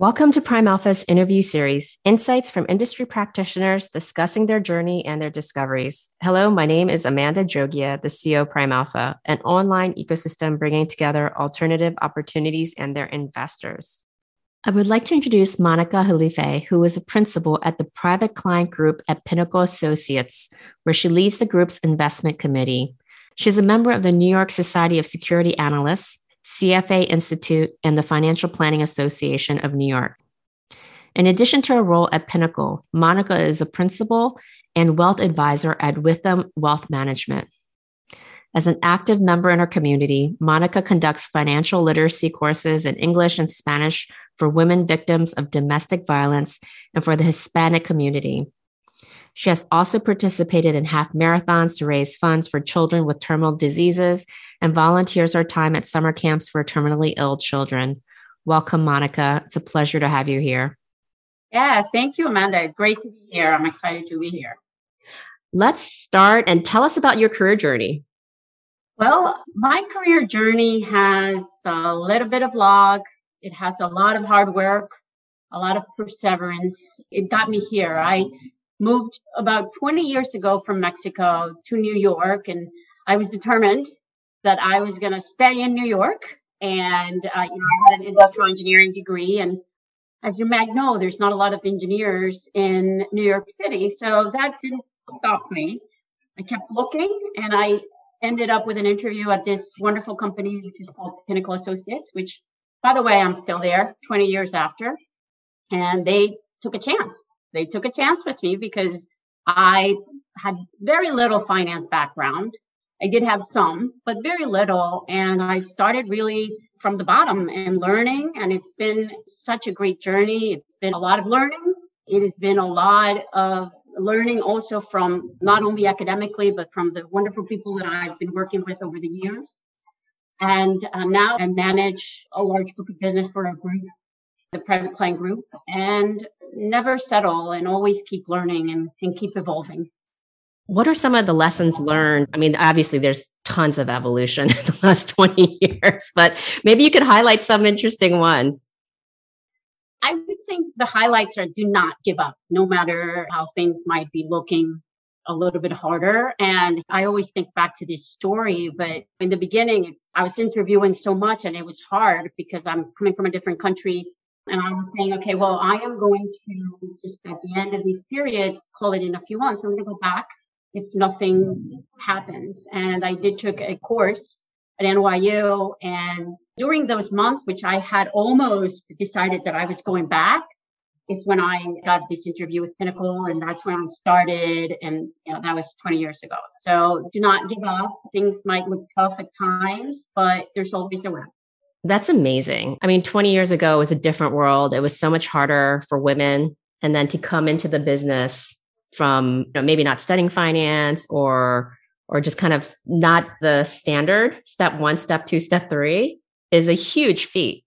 Welcome to Prime Alpha's interview series, insights from industry practitioners discussing their journey and their discoveries. Hello, my name is Amanda Jogia, the CEO of Prime Alpha, an online ecosystem bringing together alternative opportunities and their investors. I would like to introduce Monica Jalife, who is a principal at the Private Client Group at Pinnacle Associates, where she leads the group's investment committee. She is a member of the New York Society of Security Analysts CFA Institute, and the Financial Planning Association of New York. In addition to her role at Pinnacle, Monica is a principal and wealth advisor at Withum Wealth Management. As an active member in her community, Monica conducts financial literacy courses in English and Spanish for women victims of domestic violence and for the Hispanic community. She has also participated in half marathons to raise funds for children with terminal diseases and volunteers her time at summer camps for terminally ill children. Welcome, Monica. It's a pleasure to have you here. Yeah, thank you, Amanda. Great to be here. I'm excited to be here. Let's start and tell us about your career journey. Well, my career journey has a little bit of log. It has a lot of hard work, a lot of perseverance. It got me here. I moved about 20 years ago from Mexico to New York, and I was determined that I was going to stay in New York. And uh, you know, I had an industrial engineering degree, and as you might know, there's not a lot of engineers in New York City, so that didn't stop me. I kept looking, and I ended up with an interview at this wonderful company, which is called Pinnacle Associates, which, by the way, I'm still there 20 years after. And they took a chance they took a chance with me because I had very little finance background. I did have some, but very little. And I started really from the bottom and learning. And it's been such a great journey. It's been a lot of learning. It has been a lot of learning also from not only academically, but from the wonderful people that I've been working with over the years. And uh, now I manage a large book of business for a group, the private client group. And never settle and always keep learning and, and keep evolving. What are some of the lessons learned? I mean, obviously, there's tons of evolution in the last 20 years, but maybe you could highlight some interesting ones. I would think the highlights are do not give up, no matter how things might be looking a little bit harder. And I always think back to this story, but in the beginning, I was interviewing so much and it was hard because I'm coming from a different country. And I was saying, okay, well, I am going to just at the end of these periods, call it in a few months. I'm going to go back if nothing happens. And I did took a course at NYU. And during those months, which I had almost decided that I was going back, is when I got this interview with Pinnacle, and that's when I started. And you know, that was 20 years ago. So do not give up. Things might look tough at times, but there's always a way. That's amazing. I mean, 20 years ago was a different world. It was so much harder for women. And then to come into the business from you know, maybe not studying finance or or just kind of not the standard step one, step two, step three is a huge feat.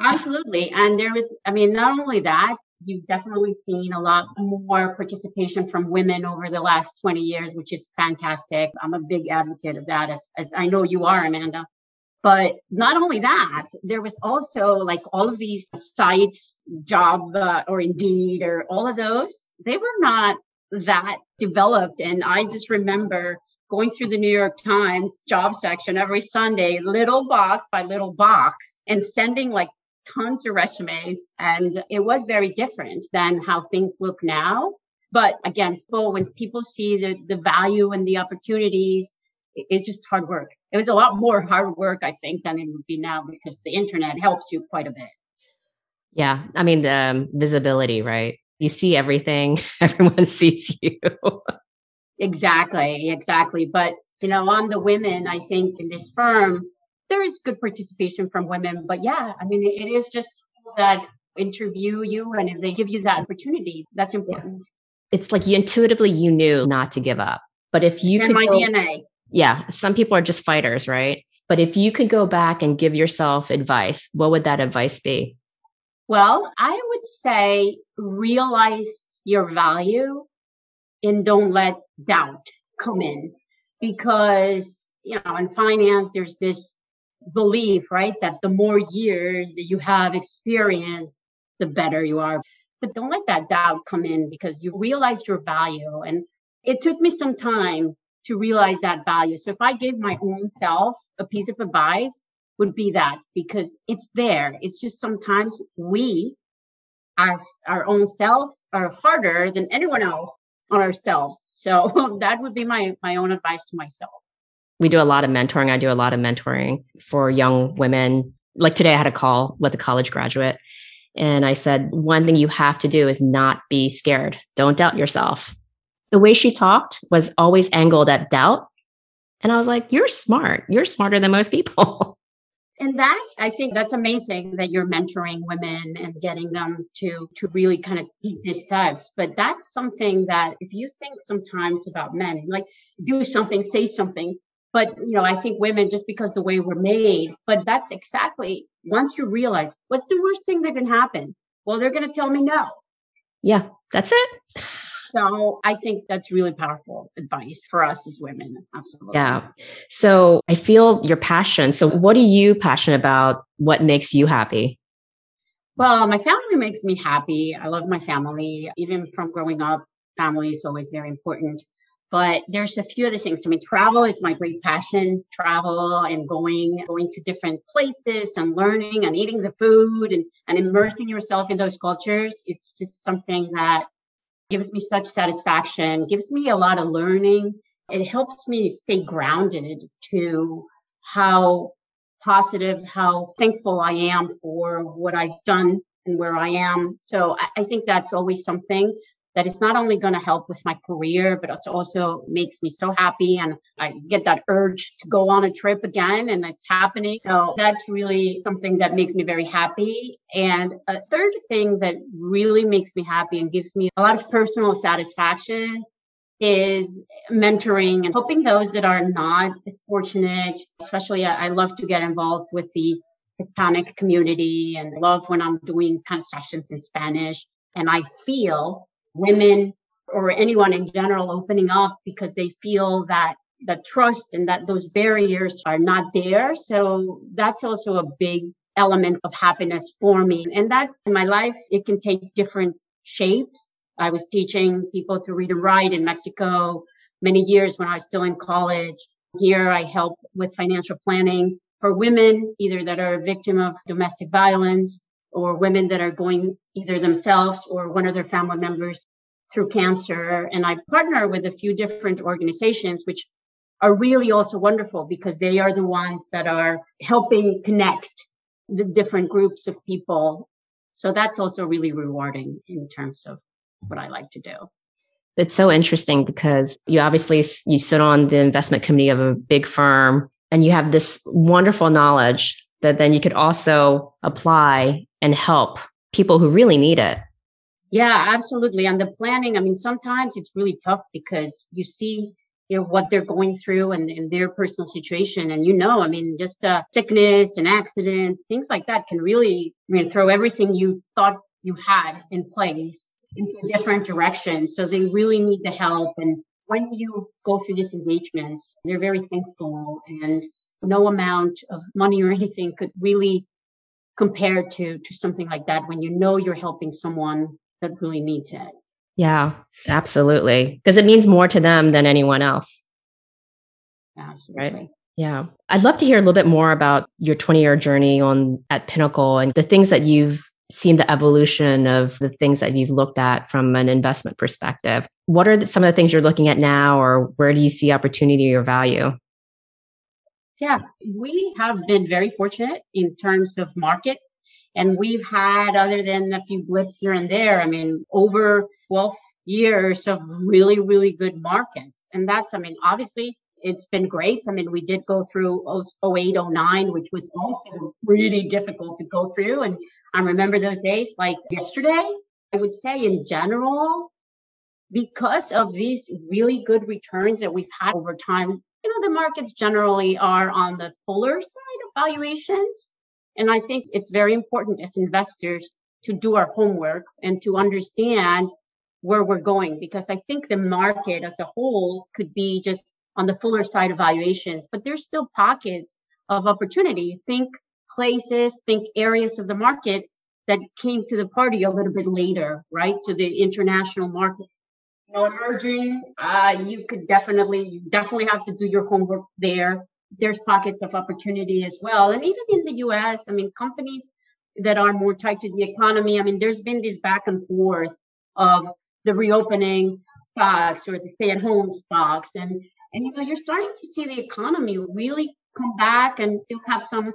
Absolutely. And there was, I mean, not only that, you've definitely seen a lot more participation from women over the last 20 years, which is fantastic. I'm a big advocate of that, as, as I know you are, Amanda. But not only that, there was also like all of these sites, job uh, or Indeed or all of those, they were not that developed. And I just remember going through the New York Times job section every Sunday, little box by little box, and sending like tons of resumes. And it was very different than how things look now. But again, so when people see the, the value and the opportunities it's just hard work. It was a lot more hard work, I think, than it would be now because the internet helps you quite a bit. Yeah. I mean, the um, visibility, right? You see everything, everyone sees you. exactly. Exactly. But, you know, on the women, I think in this firm, there is good participation from women. But yeah, I mean, it is just that interview you and if they give you that opportunity, that's important. It's like you intuitively you knew not to give up. But if you in my go, DNA yeah, some people are just fighters, right? But if you could go back and give yourself advice, what would that advice be? Well, I would say realize your value and don't let doubt come in because, you know, in finance, there's this belief, right, that the more years that you have experience, the better you are. But don't let that doubt come in because you realize your value. And it took me some time to realize that value. So if I gave my own self a piece of advice, would be that because it's there. It's just sometimes we, as our own selves, are harder than anyone else on ourselves. So that would be my my own advice to myself. We do a lot of mentoring. I do a lot of mentoring for young women. Like today, I had a call with a college graduate, and I said, one thing you have to do is not be scared. Don't doubt yourself. The way she talked was always angled at doubt. And I was like, you're smart. You're smarter than most people. and that i think that's amazing that you're mentoring women and getting them to to really kind of take these steps but that's something that if you think sometimes about men like do something say something but you know i think women just because the way we're made but that's exactly once you realize what's the worst thing that can happen well they're going to tell me no yeah that's it so I think that's really powerful advice for us as women. Absolutely. Yeah. So I feel your passion. So what are you passionate about? What makes you happy? Well, my family makes me happy. I love my family. Even from growing up, family is always very important. But there's a few other things. I mean, travel is my great passion. Travel and going, going to different places and learning and eating the food and, and immersing yourself in those cultures. It's just something that gives me such satisfaction, gives me a lot of learning. It helps me stay grounded to how positive, how thankful I am for what I've done and where I am. So I, I think that's always something that is not only going to help with my career, but it also makes me so happy. And I get that urge to go on a trip again and it's happening. So that's really something that makes me very happy. And a third thing that really makes me happy and gives me a lot of personal satisfaction is mentoring and helping those that are not as fortunate. Especially, I love to get involved with the Hispanic community and love when I'm doing kind of sessions in Spanish. And I feel women or anyone in general opening up because they feel that the trust and that those barriers are not there. So that's also a big element of happiness for me. And that in my life, it can take different shapes. I was teaching people to read and write in Mexico many years when I was still in college. Here I help with financial planning for women, either that are a victim of domestic violence or women that are going either themselves or one of their family members through cancer. And I partner with a few different organizations, which are really also wonderful because they are the ones that are helping connect the different groups of people. So that's also really rewarding in terms of what I like to do. It's so interesting because you obviously you sit on the investment committee of a big firm and you have this wonderful knowledge that then you could also apply and help people who really need it. Yeah, absolutely. And the planning, I mean, sometimes it's really tough because you see you know what they're going through and, and their personal situation and you know i mean just uh, sickness and accidents things like that can really I mean, throw everything you thought you had in place into a different direction so they really need the help and when you go through these engagements they're very thankful and no amount of money or anything could really compare to to something like that when you know you're helping someone that really needs it. Yeah, absolutely. Because it means more to them than anyone else. Absolutely. Right. Yeah. I'd love to hear a little bit more about your 20 year journey on at Pinnacle and the things that you've seen the evolution of the things that you've looked at from an investment perspective. What are some of the things you're looking at now, or where do you see opportunity or value? Yeah, we have been very fortunate in terms of market and we've had, other than a few blips here and there, I mean, over 12 years of really, really good markets. And that's, I mean, obviously it's been great. I mean, we did go through 08, 09, which was also really difficult to go through. And I remember those days like yesterday. I would say in general, because of these really good returns that we've had over time, you know, the markets generally are on the fuller side of valuations. And I think it's very important as investors to do our homework and to understand where we're going because I think the market as a whole could be just on the fuller side of valuations, but there's still pockets of opportunity. Think places, think areas of the market that came to the party a little bit later, right? To the international market. Emerging, uh, you could definitely, you definitely have to do your homework there. There's pockets of opportunity as well. And even in the US, I mean, companies that are more tied to the economy, I mean, there's been this back and forth of the reopening stocks or the stay at home stocks. And, and, you know, you're starting to see the economy really come back and still have some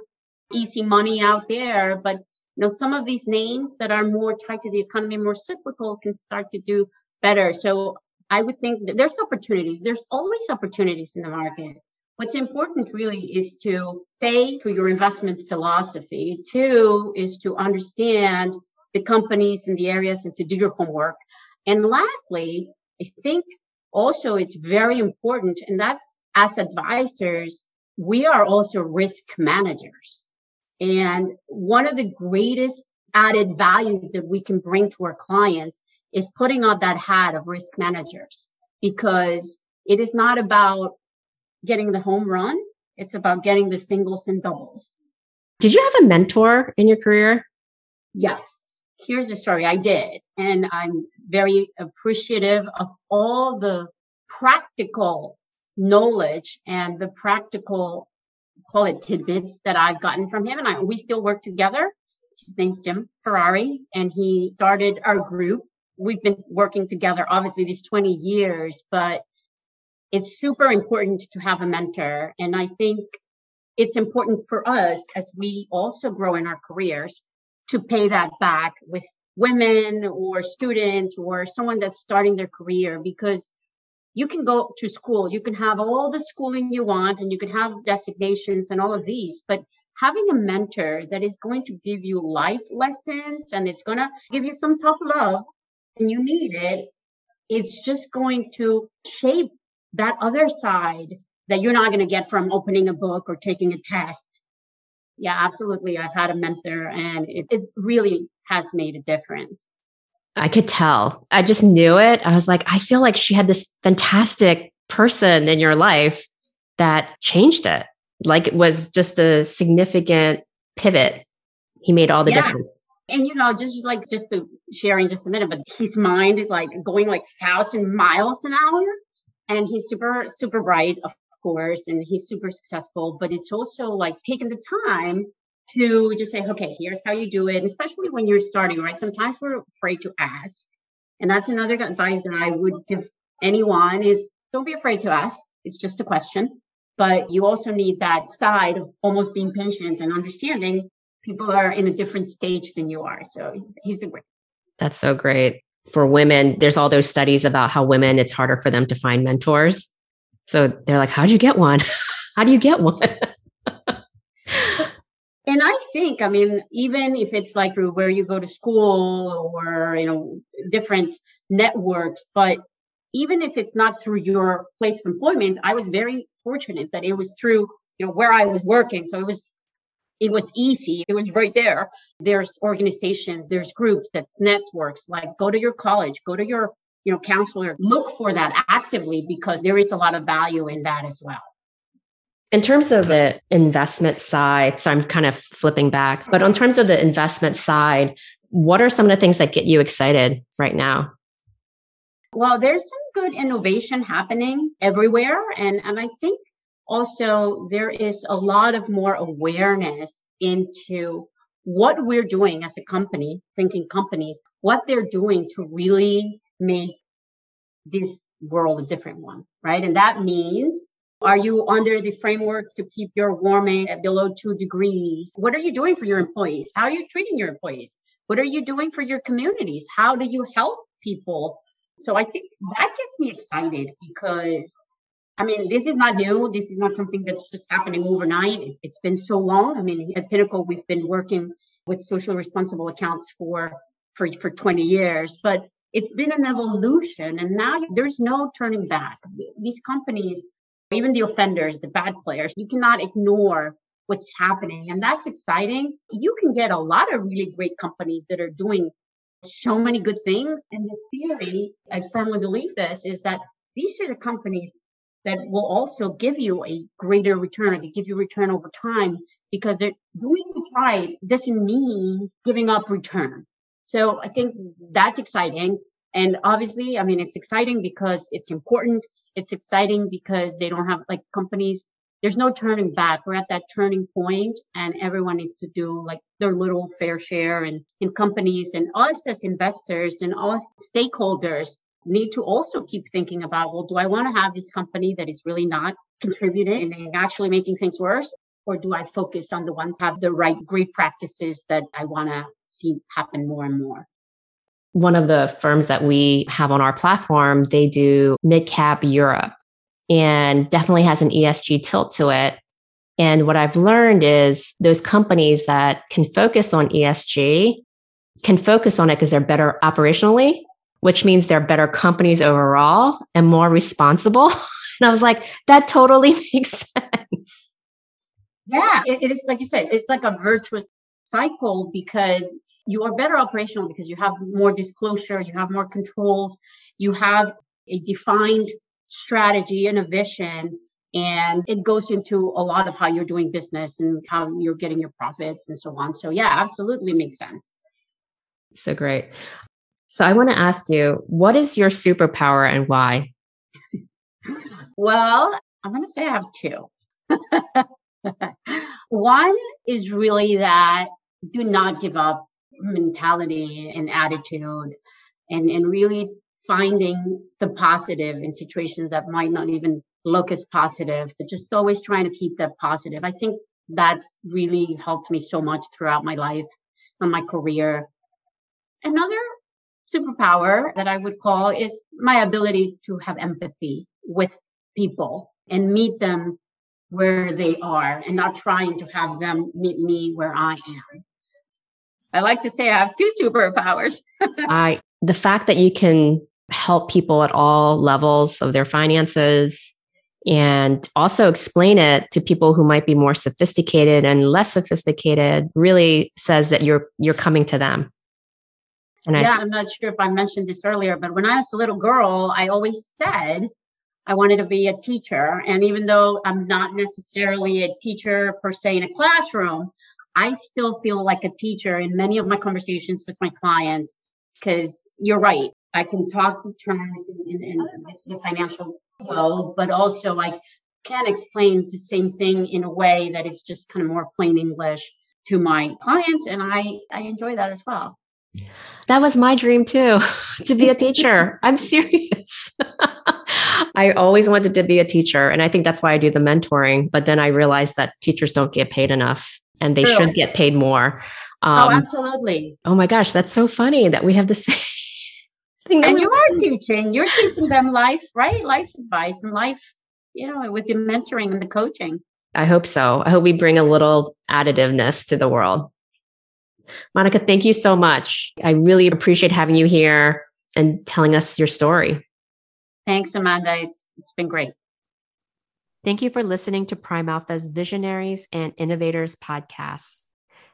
easy money out there. But you know, some of these names that are more tied to the economy, more cyclical, can start to do better. So I would think that there's opportunities. There's always opportunities in the market. What's important really is to stay to your investment philosophy. Two is to understand the companies and the areas and to do your homework. And lastly, I think also it's very important, and that's as advisors, we are also risk managers. And one of the greatest added values that we can bring to our clients is putting on that hat of risk managers because it is not about getting the home run. It's about getting the singles and doubles. Did you have a mentor in your career? Yes. Here's the story. I did. And I'm very appreciative of all the practical knowledge and the practical call it tidbits that I've gotten from him. And I, we still work together. His name's Jim Ferrari, and he started our group. We've been working together, obviously, these 20 years, but it's super important to have a mentor. And I think it's important for us as we also grow in our careers to pay that back with women or students or someone that's starting their career because you can go to school, you can have all the schooling you want, and you can have designations and all of these, but having a mentor that is going to give you life lessons and it's going to give you some tough love and you need it, it's just going to shape that other side that you're not going to get from opening a book or taking a test. Yeah, absolutely. I've had a mentor and it, it really has made a difference. I could tell. I just knew it. I was like, I feel like she had this fantastic person in your life that changed it. Like it was just a significant pivot. He made all the yeah. difference. And you know, just like just to sharing just a minute, but his mind is like going like thousand miles an hour. And he's super, super bright, of course, and he's super successful, but it's also like taking the time to just say, okay, here's how you do it, especially when you're starting, right? Sometimes we're afraid to ask. And that's another advice that I would give anyone is don't be afraid to ask. It's just a question. But you also need that side of almost being patient and understanding people are in a different stage than you are. So he's been great. That's so great. For women, there's all those studies about how women, it's harder for them to find mentors. So they're like, how do you get one? how do you get one? And I think, I mean, even if it's like through where you go to school or, you know, different networks, but even if it's not through your place of employment, I was very fortunate that it was through, you know, where I was working. So it was, it was easy. It was right there. There's organizations, there's groups, that's networks, like go to your college, go to your, you know, counselor, look for that actively because there is a lot of value in that as well. In terms of the investment side, so I'm kind of flipping back, but in terms of the investment side, what are some of the things that get you excited right now? Well, there's some good innovation happening everywhere. And, and I think also there is a lot of more awareness into what we're doing as a company, thinking companies, what they're doing to really make this world a different one, right? And that means are you under the framework to keep your warming at below two degrees? What are you doing for your employees? How are you treating your employees? What are you doing for your communities? How do you help people? So I think that gets me excited because I mean, this is not new. This is not something that's just happening overnight. It's, it's been so long. I mean, at Pinnacle, we've been working with social responsible accounts for, for, for 20 years, but it's been an evolution and now there's no turning back. These companies even the offenders, the bad players. You cannot ignore what's happening. And that's exciting. You can get a lot of really great companies that are doing so many good things. And the theory, I firmly believe this, is that these are the companies that will also give you a greater return. They give you return over time because they're doing it right doesn't mean giving up return. So I think that's exciting. And obviously, I mean, it's exciting because it's important. It's exciting because they don't have like companies. There's no turning back. We're at that turning point and everyone needs to do like their little fair share and in companies and us as investors and us stakeholders need to also keep thinking about, well, do I want to have this company that is really not contributing and actually making things worse? Or do I focus on the ones have the right great practices that I want to see happen more and more? one of the firms that we have on our platform, they do mid cap Europe and definitely has an ESG tilt to it. And what I've learned is those companies that can focus on ESG can focus on it because they're better operationally, which means they're better companies overall and more responsible. and I was like, that totally makes sense. Yeah, it, it is like you said, it's like a virtuous cycle because you are better operational because you have more disclosure, you have more controls, you have a defined strategy and a vision. And it goes into a lot of how you're doing business and how you're getting your profits and so on. So, yeah, absolutely makes sense. So great. So, I want to ask you, what is your superpower and why? well, I'm going to say I have two. One is really that do not give up mentality and attitude and, and really finding the positive in situations that might not even look as positive, but just always trying to keep that positive. I think that's really helped me so much throughout my life and my career. Another superpower that I would call is my ability to have empathy with people and meet them where they are and not trying to have them meet me where I am. I like to say I have two superpowers. I the fact that you can help people at all levels of their finances and also explain it to people who might be more sophisticated and less sophisticated really says that you're you're coming to them. And yeah, I, I'm not sure if I mentioned this earlier, but when I was a little girl, I always said I wanted to be a teacher. And even though I'm not necessarily a teacher per se in a classroom, I still feel like a teacher in many of my conversations with my clients because you're right. I can talk the terms in the financial world, but also I can explain the same thing in a way that is just kind of more plain English to my clients. And I, I enjoy that as well. That was my dream too, to be a teacher. I'm serious. I always wanted to be a teacher. And I think that's why I do the mentoring. But then I realized that teachers don't get paid enough and they True. should get paid more. Oh, um, oh, absolutely. Oh my gosh, that's so funny that we have the same thing. And you are teaching, you're teaching them life, right? Life advice and life, you know, with the mentoring and the coaching. I hope so. I hope we bring a little additiveness to the world. Monica, thank you so much. I really appreciate having you here and telling us your story. Thanks, Amanda. It's it's been great. Thank you for listening to Prime Alpha's Visionaries and Innovators podcasts.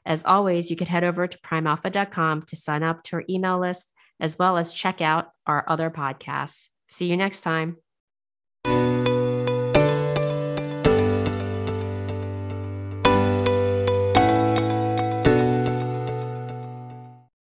As always, you can head over to primealpha.com to sign up to our email list, as well as check out our other podcasts. See you next time.